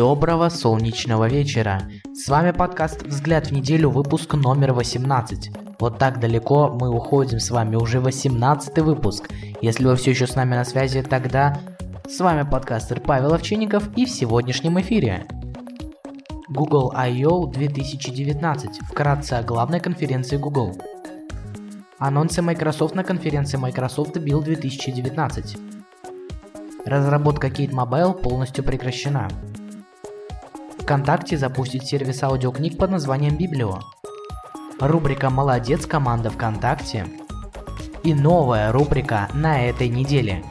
Доброго солнечного вечера. С вами подкаст «Взгляд в неделю», выпуск номер 18. Вот так далеко мы уходим с вами, уже 18 выпуск. Если вы все еще с нами на связи, тогда с вами подкастер Павел Овчинников и в сегодняшнем эфире. Google I.O. 2019. Вкратце о главной конференции Google. Анонсы Microsoft на конференции Microsoft Build 2019. Разработка Kate Mobile полностью прекращена. ВКонтакте запустит сервис аудиокниг под названием Библио. Рубрика «Молодец, команда ВКонтакте». И новая рубрика на этой неделе.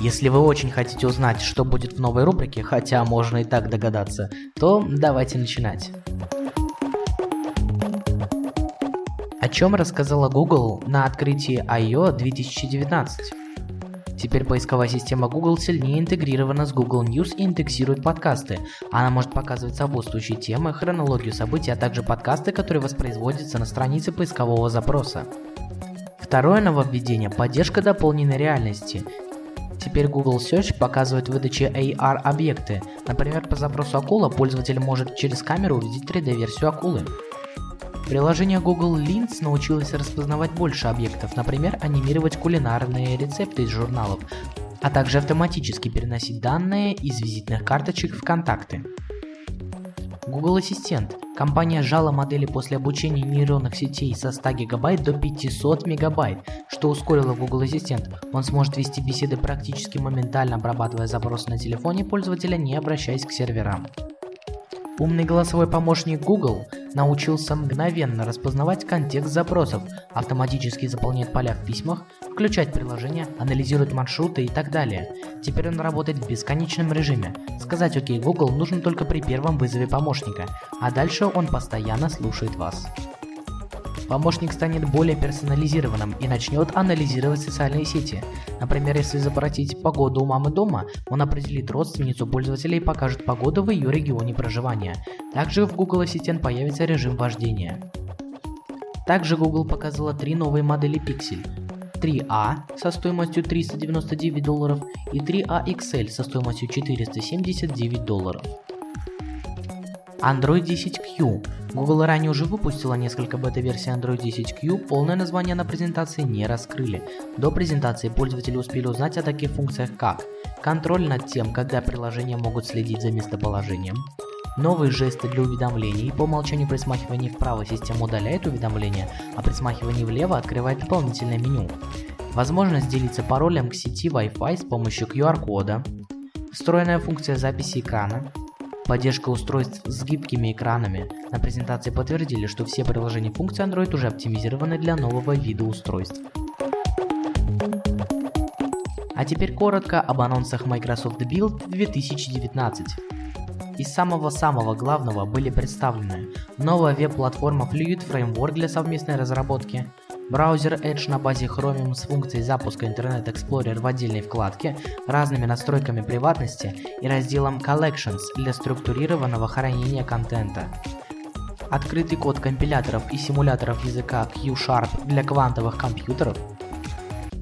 Если вы очень хотите узнать, что будет в новой рубрике, хотя можно и так догадаться, то давайте начинать. О чем рассказала Google на открытии I.O. 2019? Теперь поисковая система Google сильнее интегрирована с Google News и индексирует подкасты. Она может показывать сопутствующие темы, хронологию событий, а также подкасты, которые воспроизводятся на странице поискового запроса. Второе нововведение – поддержка дополненной реальности. Теперь Google Search показывает в выдаче AR-объекты. Например, по запросу акула пользователь может через камеру увидеть 3D-версию акулы. Приложение Google Lens научилось распознавать больше объектов, например, анимировать кулинарные рецепты из журналов, а также автоматически переносить данные из визитных карточек в контакты. Google Ассистент. Компания сжала модели после обучения нейронных сетей со 100 ГБ до 500 МБ, что ускорило Google Ассистент. Он сможет вести беседы практически моментально, обрабатывая запросы на телефоне пользователя, не обращаясь к серверам. Умный голосовой помощник Google научился мгновенно распознавать контекст запросов, автоматически заполнять поля в письмах, включать приложения, анализировать маршруты и так далее. Теперь он работает в бесконечном режиме. Сказать «Окей, Google» нужно только при первом вызове помощника, а дальше он постоянно слушает вас. Помощник станет более персонализированным и начнет анализировать социальные сети. Например, если запросить погоду у мамы дома, он определит родственницу пользователя и покажет погоду в ее регионе проживания. Также в Google Ассистент появится режим вождения. Также Google показала три новые модели Pixel. 3A со стоимостью 399 долларов и 3A XL со стоимостью 479 долларов. Android 10Q. Google ранее уже выпустила несколько бета-версий Android 10Q, полное название на презентации не раскрыли. До презентации пользователи успели узнать о таких функциях как контроль над тем, когда приложения могут следить за местоположением, Новые жесты для уведомлений. По умолчанию при смахивании вправо система удаляет уведомления, а при смахивании влево открывает дополнительное меню. Возможность делиться паролем к сети Wi-Fi с помощью QR-кода. Встроенная функция записи экрана. Поддержка устройств с гибкими экранами. На презентации подтвердили, что все приложения функции Android уже оптимизированы для нового вида устройств. А теперь коротко об анонсах Microsoft Build 2019. Из самого-самого главного были представлены новая веб-платформа Fluid Framework для совместной разработки, Браузер Edge на базе Chromium с функцией запуска Internet Explorer в отдельной вкладке, разными настройками приватности и разделом Collections для структурированного хранения контента. Открытый код компиляторов и симуляторов языка Q-Sharp для квантовых компьютеров,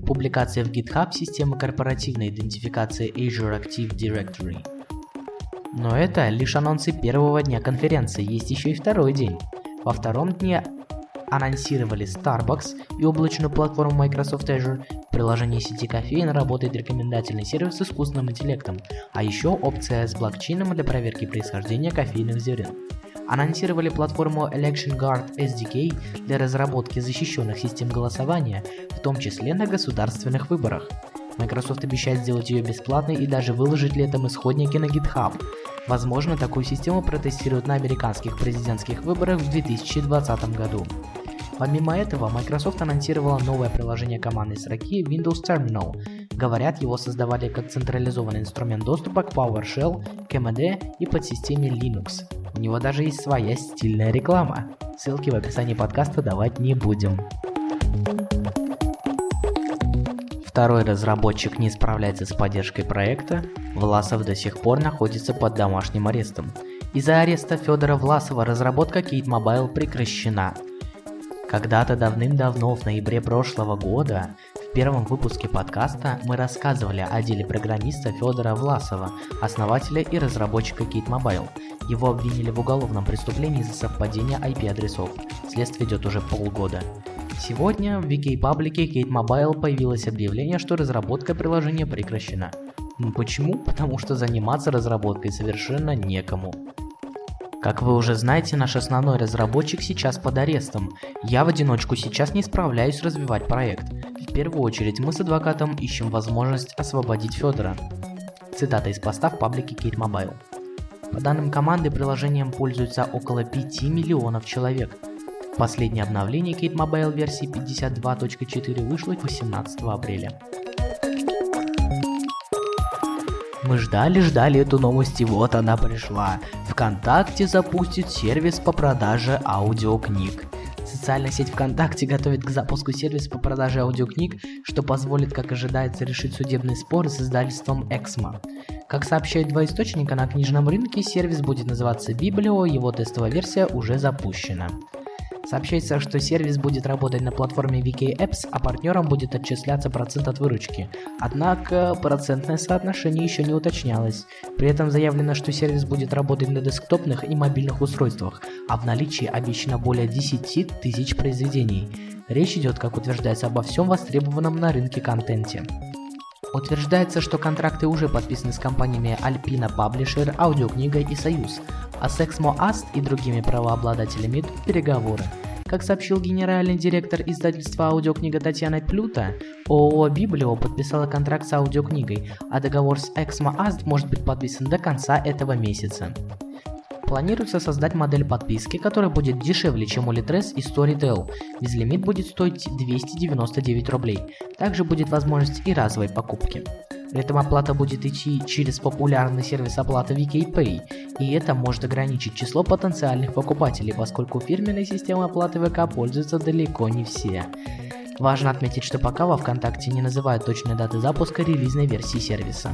публикация в GitHub системы корпоративной идентификации Azure Active Directory. Но это лишь анонсы первого дня конференции, есть еще и второй день. Во втором дне анонсировали Starbucks и облачную платформу Microsoft Azure. В приложении сети кофеин работает рекомендательный сервис с искусственным интеллектом, а еще опция с блокчейном для проверки происхождения кофейных зерен. Анонсировали платформу Election Guard SDK для разработки защищенных систем голосования, в том числе на государственных выборах. Microsoft обещает сделать ее бесплатной и даже выложить летом исходники на GitHub. Возможно, такую систему протестируют на американских президентских выборах в 2020 году. Помимо этого, Microsoft анонсировала новое приложение командной строки Windows Terminal. Говорят, его создавали как централизованный инструмент доступа к PowerShell, KMD и подсистеме Linux. У него даже есть своя стильная реклама. Ссылки в описании подкаста давать не будем. Второй разработчик не справляется с поддержкой проекта, Власов до сих пор находится под домашним арестом. Из-за ареста Федора Власова разработка Kate Mobile прекращена. Когда-то давным-давно, в ноябре прошлого года, В первом выпуске подкаста мы рассказывали о деле программиста Федора Власова, основателя и разработчика Kate Mobile. Его обвинили в уголовном преступлении за совпадение IP-адресов. Следствие идет уже полгода. Сегодня в VK-паблике Kate Mobile появилось объявление, что разработка приложения прекращена. Почему? Потому что заниматься разработкой совершенно некому. Как вы уже знаете, наш основной разработчик сейчас под арестом. Я в одиночку сейчас не справляюсь развивать проект. В первую очередь мы с адвокатом ищем возможность освободить Федора. Цитата из поста в паблике Kate Mobile. По данным команды, приложением пользуются около 5 миллионов человек. Последнее обновление Kate Mobile версии 52.4 вышло 18 апреля. Мы ждали-ждали эту новость, и вот она пришла. ВКонтакте запустит сервис по продаже аудиокниг. Социальная сеть ВКонтакте готовит к запуску сервис по продаже аудиокниг, что позволит, как ожидается, решить судебный спор с издательством Эксмо. Как сообщают два источника, на книжном рынке сервис будет называться Библио, его тестовая версия уже запущена. Сообщается, что сервис будет работать на платформе VK Apps, а партнерам будет отчисляться процент от выручки. Однако процентное соотношение еще не уточнялось. При этом заявлено, что сервис будет работать на десктопных и мобильных устройствах, а в наличии обещано более 10 тысяч произведений. Речь идет, как утверждается, обо всем востребованном на рынке контенте. Утверждается, что контракты уже подписаны с компаниями Alpina Publisher, Аудиокнига и Союз, а с Exmo Ast и другими правообладателями идут переговоры. Как сообщил генеральный директор издательства аудиокнига Татьяна Плюта, ООО «Библио» подписала контракт с аудиокнигой, а договор с Exmo Ast может быть подписан до конца этого месяца. Планируется создать модель подписки, которая будет дешевле, чем у Litres и Storytel. Безлимит будет стоить 299 рублей. Также будет возможность и разовой покупки. При этом оплата будет идти через популярный сервис оплаты VKPay, и это может ограничить число потенциальных покупателей, поскольку фирменной системой оплаты ВК пользуются далеко не все. Важно отметить, что пока во ВКонтакте не называют точной даты запуска релизной версии сервиса.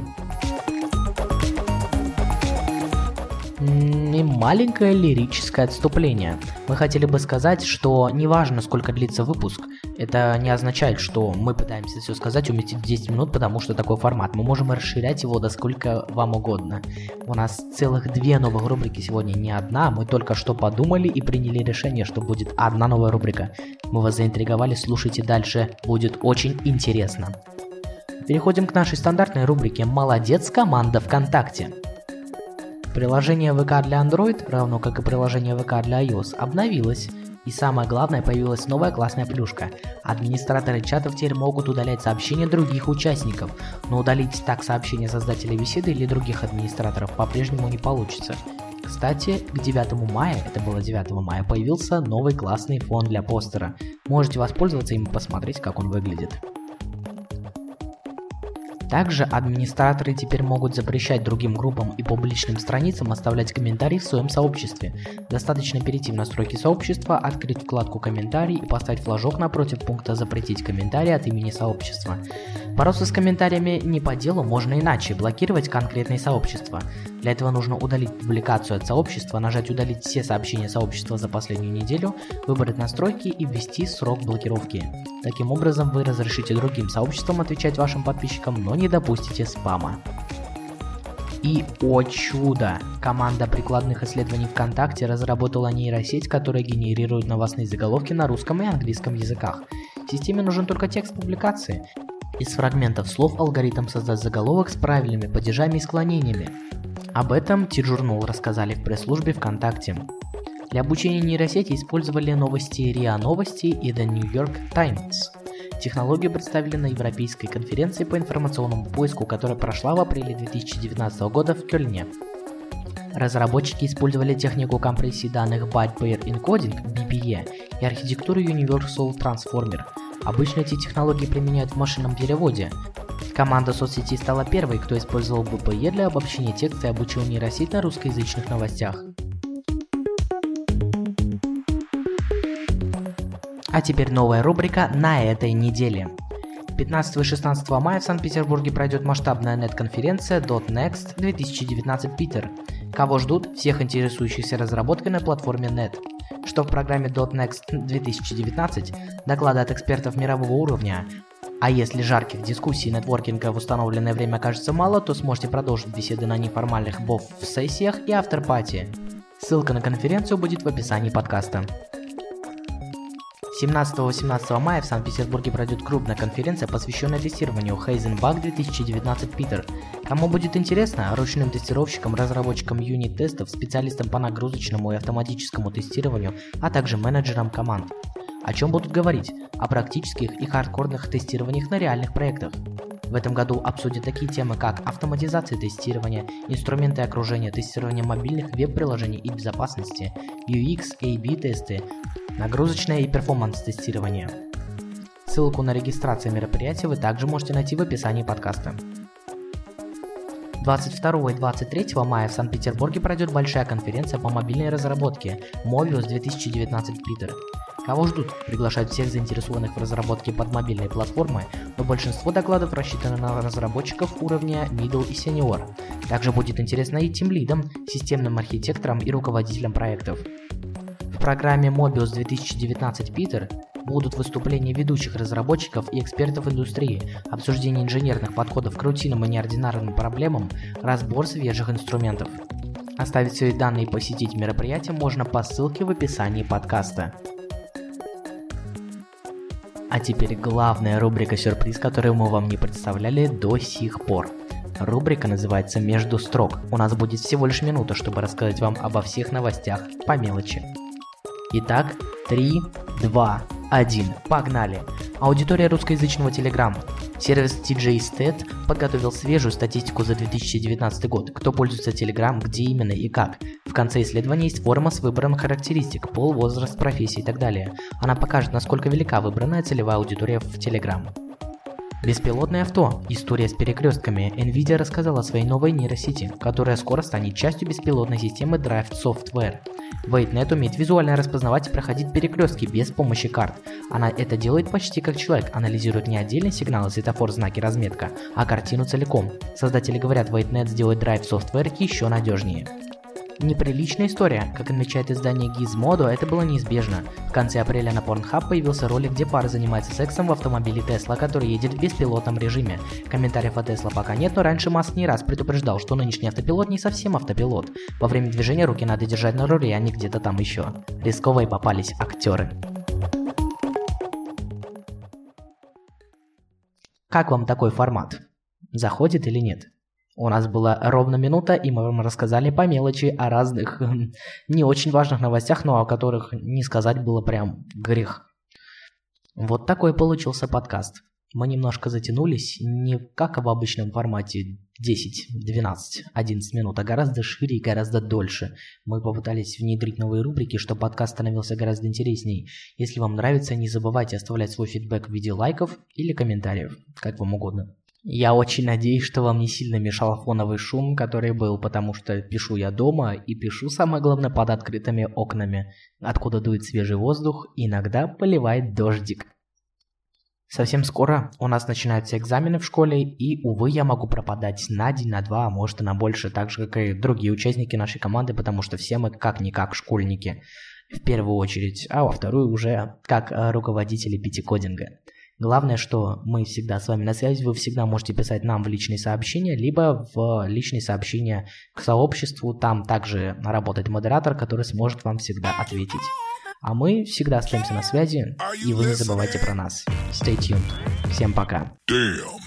И маленькое лирическое отступление. Мы хотели бы сказать, что неважно, сколько длится выпуск, это не означает, что мы пытаемся все сказать уместить в 10 минут, потому что такой формат. Мы можем расширять его до сколько вам угодно. У нас целых две новых рубрики сегодня, не одна. Мы только что подумали и приняли решение, что будет одна новая рубрика. Мы вас заинтриговали, слушайте дальше, будет очень интересно. Переходим к нашей стандартной рубрике «Молодец, команда ВКонтакте». Приложение ВК для Android, равно как и приложение ВК для iOS, обновилось. И самое главное, появилась новая классная плюшка. Администраторы чатов теперь могут удалять сообщения других участников, но удалить так сообщения создателей беседы или других администраторов по-прежнему не получится. Кстати, к 9 мая, это было 9 мая, появился новый классный фон для постера. Можете воспользоваться им и посмотреть, как он выглядит. Также администраторы теперь могут запрещать другим группам и публичным страницам оставлять комментарии в своем сообществе. Достаточно перейти в настройки сообщества, открыть вкладку «Комментарий» и поставить флажок напротив пункта «Запретить комментарии» от имени сообщества. Бороться с комментариями не по делу можно иначе, блокировать конкретные сообщества. Для этого нужно удалить публикацию от сообщества, нажать «Удалить все сообщения сообщества за последнюю неделю», выбрать настройки и ввести срок блокировки. Таким образом вы разрешите другим сообществам отвечать вашим подписчикам, но не допустите спама. И, о чудо, команда прикладных исследований ВКонтакте разработала нейросеть, которая генерирует новостные заголовки на русском и английском языках. Системе нужен только текст публикации. Из фрагментов слов алгоритм создаст заголовок с правильными падежами и склонениями. Об этом T-Journal рассказали в пресс-службе ВКонтакте. Для обучения нейросети использовали новости РИА Новости и The New York Times. Технологию представили на Европейской конференции по информационному поиску, которая прошла в апреле 2019 года в Кёльне. Разработчики использовали технику компрессии данных Byte Pair Encoding BPE и архитектуру Universal Transformer. Обычно эти технологии применяют в машинном переводе. Команда соцсети стала первой, кто использовал BPE для обобщения текста и обучил нейросеть на русскоязычных новостях. А теперь новая рубрика на этой неделе. 15 и 16 мая в Санкт-Петербурге пройдет масштабная нет-конференция .next 2019 Питер. Кого ждут? Всех интересующихся разработкой на платформе .NET. Что в программе .next 2019? Доклады от экспертов мирового уровня, А если жарких дискуссий и нетворкинга в установленное время кажется мало, то сможете продолжить беседы на неформальных БОВ-сессиях и автор-пати. Ссылка на конференцию будет в описании подкаста. 17-18 мая в Санкт-Петербурге пройдет крупная конференция, посвященная тестированию Heisenbug 2019 Питер. Кому будет интересно, ручным тестировщикам, разработчикам юнит-тестов, специалистам по нагрузочному и автоматическому тестированию, а также менеджерам команд. О чем будут говорить? О практических и хардкорных тестированиях на реальных проектах. В этом году обсудят такие темы, как автоматизация тестирования, инструменты окружения, тестирование мобильных веб-приложений и безопасности, UX, A-B тесты, нагрузочное и перформанс-тестирование. Ссылку на регистрацию мероприятия вы также можете найти в описании подкаста. 22 и 23 мая в Санкт-Петербурге пройдет большая конференция по мобильной разработке Mobius 2019 Питер. Кого ждут? Приглашают всех заинтересованных в разработке под мобильной платформы, но большинство докладов рассчитано на разработчиков уровня Middle и Senior. Также будет интересно и тимлидам, системным архитекторам и руководителям проектов. В программе Mobius 2019 Питер будут выступления ведущих разработчиков и экспертов индустрии, обсуждение инженерных подходов к рутинным и неординарным проблемам, разбор свежих инструментов. Оставить свои данные и посетить мероприятие можно по ссылке в описании подкаста. А теперь главная рубрика «Сюрприз», которую мы вам не представляли до сих пор. Рубрика называется «Между строк». У нас будет всего лишь минута, чтобы рассказать вам обо всех новостях по мелочи. Итак, 3, 2, 1. Погнали! Аудитория русскоязычного Telegram. Сервис TJ Stat подготовил свежую статистику за 2019 год. Кто пользуется Telegram, где именно и как. В конце исследования есть форма с выбором характеристик, пол, возраст, профессия и так далее. Она покажет, насколько велика выбранная целевая аудитория в Telegram. Беспилотное авто. История с перекрестками. Nvidia рассказала о своей новой нейросети, которая скоро станет частью беспилотной системы Drive Software. WaitNet умеет визуально распознавать и проходить перекрестки без помощи карт. Она это делает почти как человек, анализирует не отдельный сигнал, светофор, знаки, разметка, а картину целиком. Создатели говорят, WaitNet сделает Drive Software еще надежнее. Неприличная история. Как отмечает издание Gizmodo, это было неизбежно. В конце апреля на Pornhub появился ролик, где пара занимается сексом в автомобиле Tesla, который едет в беспилотном режиме. Комментариев о Tesla пока нет, но раньше Маск не раз предупреждал, что нынешний автопилот не совсем автопилот. Во время движения руки надо держать на руле, а не где-то там еще. Рисковые попались актеры. Как вам такой формат? Заходит или нет? У нас была ровно минута, и мы вам рассказали по мелочи о разных не очень важных новостях, но о которых не сказать было прям грех. Вот такой получился подкаст. Мы немножко затянулись, не как в обычном формате 10, 12, 11 минут, а гораздо шире и гораздо дольше. Мы попытались внедрить новые рубрики, чтобы подкаст становился гораздо интересней. Если вам нравится, не забывайте оставлять свой фидбэк в виде лайков или комментариев, как вам угодно. Я очень надеюсь, что вам не сильно мешал фоновый шум, который был, потому что пишу я дома и пишу, самое главное, под открытыми окнами, откуда дует свежий воздух, иногда поливает дождик. Совсем скоро у нас начинаются экзамены в школе, и, увы, я могу пропадать на день, на два, а может и на больше, так же, как и другие участники нашей команды, потому что все мы как-никак школьники в первую очередь, а во вторую уже как э, руководители пятикодинга. Главное, что мы всегда с вами на связи, вы всегда можете писать нам в личные сообщения, либо в личные сообщения к сообществу. Там также работает модератор, который сможет вам всегда ответить. А мы всегда остаемся на связи, и вы не забывайте про нас. Stay tuned. Всем пока. Uh.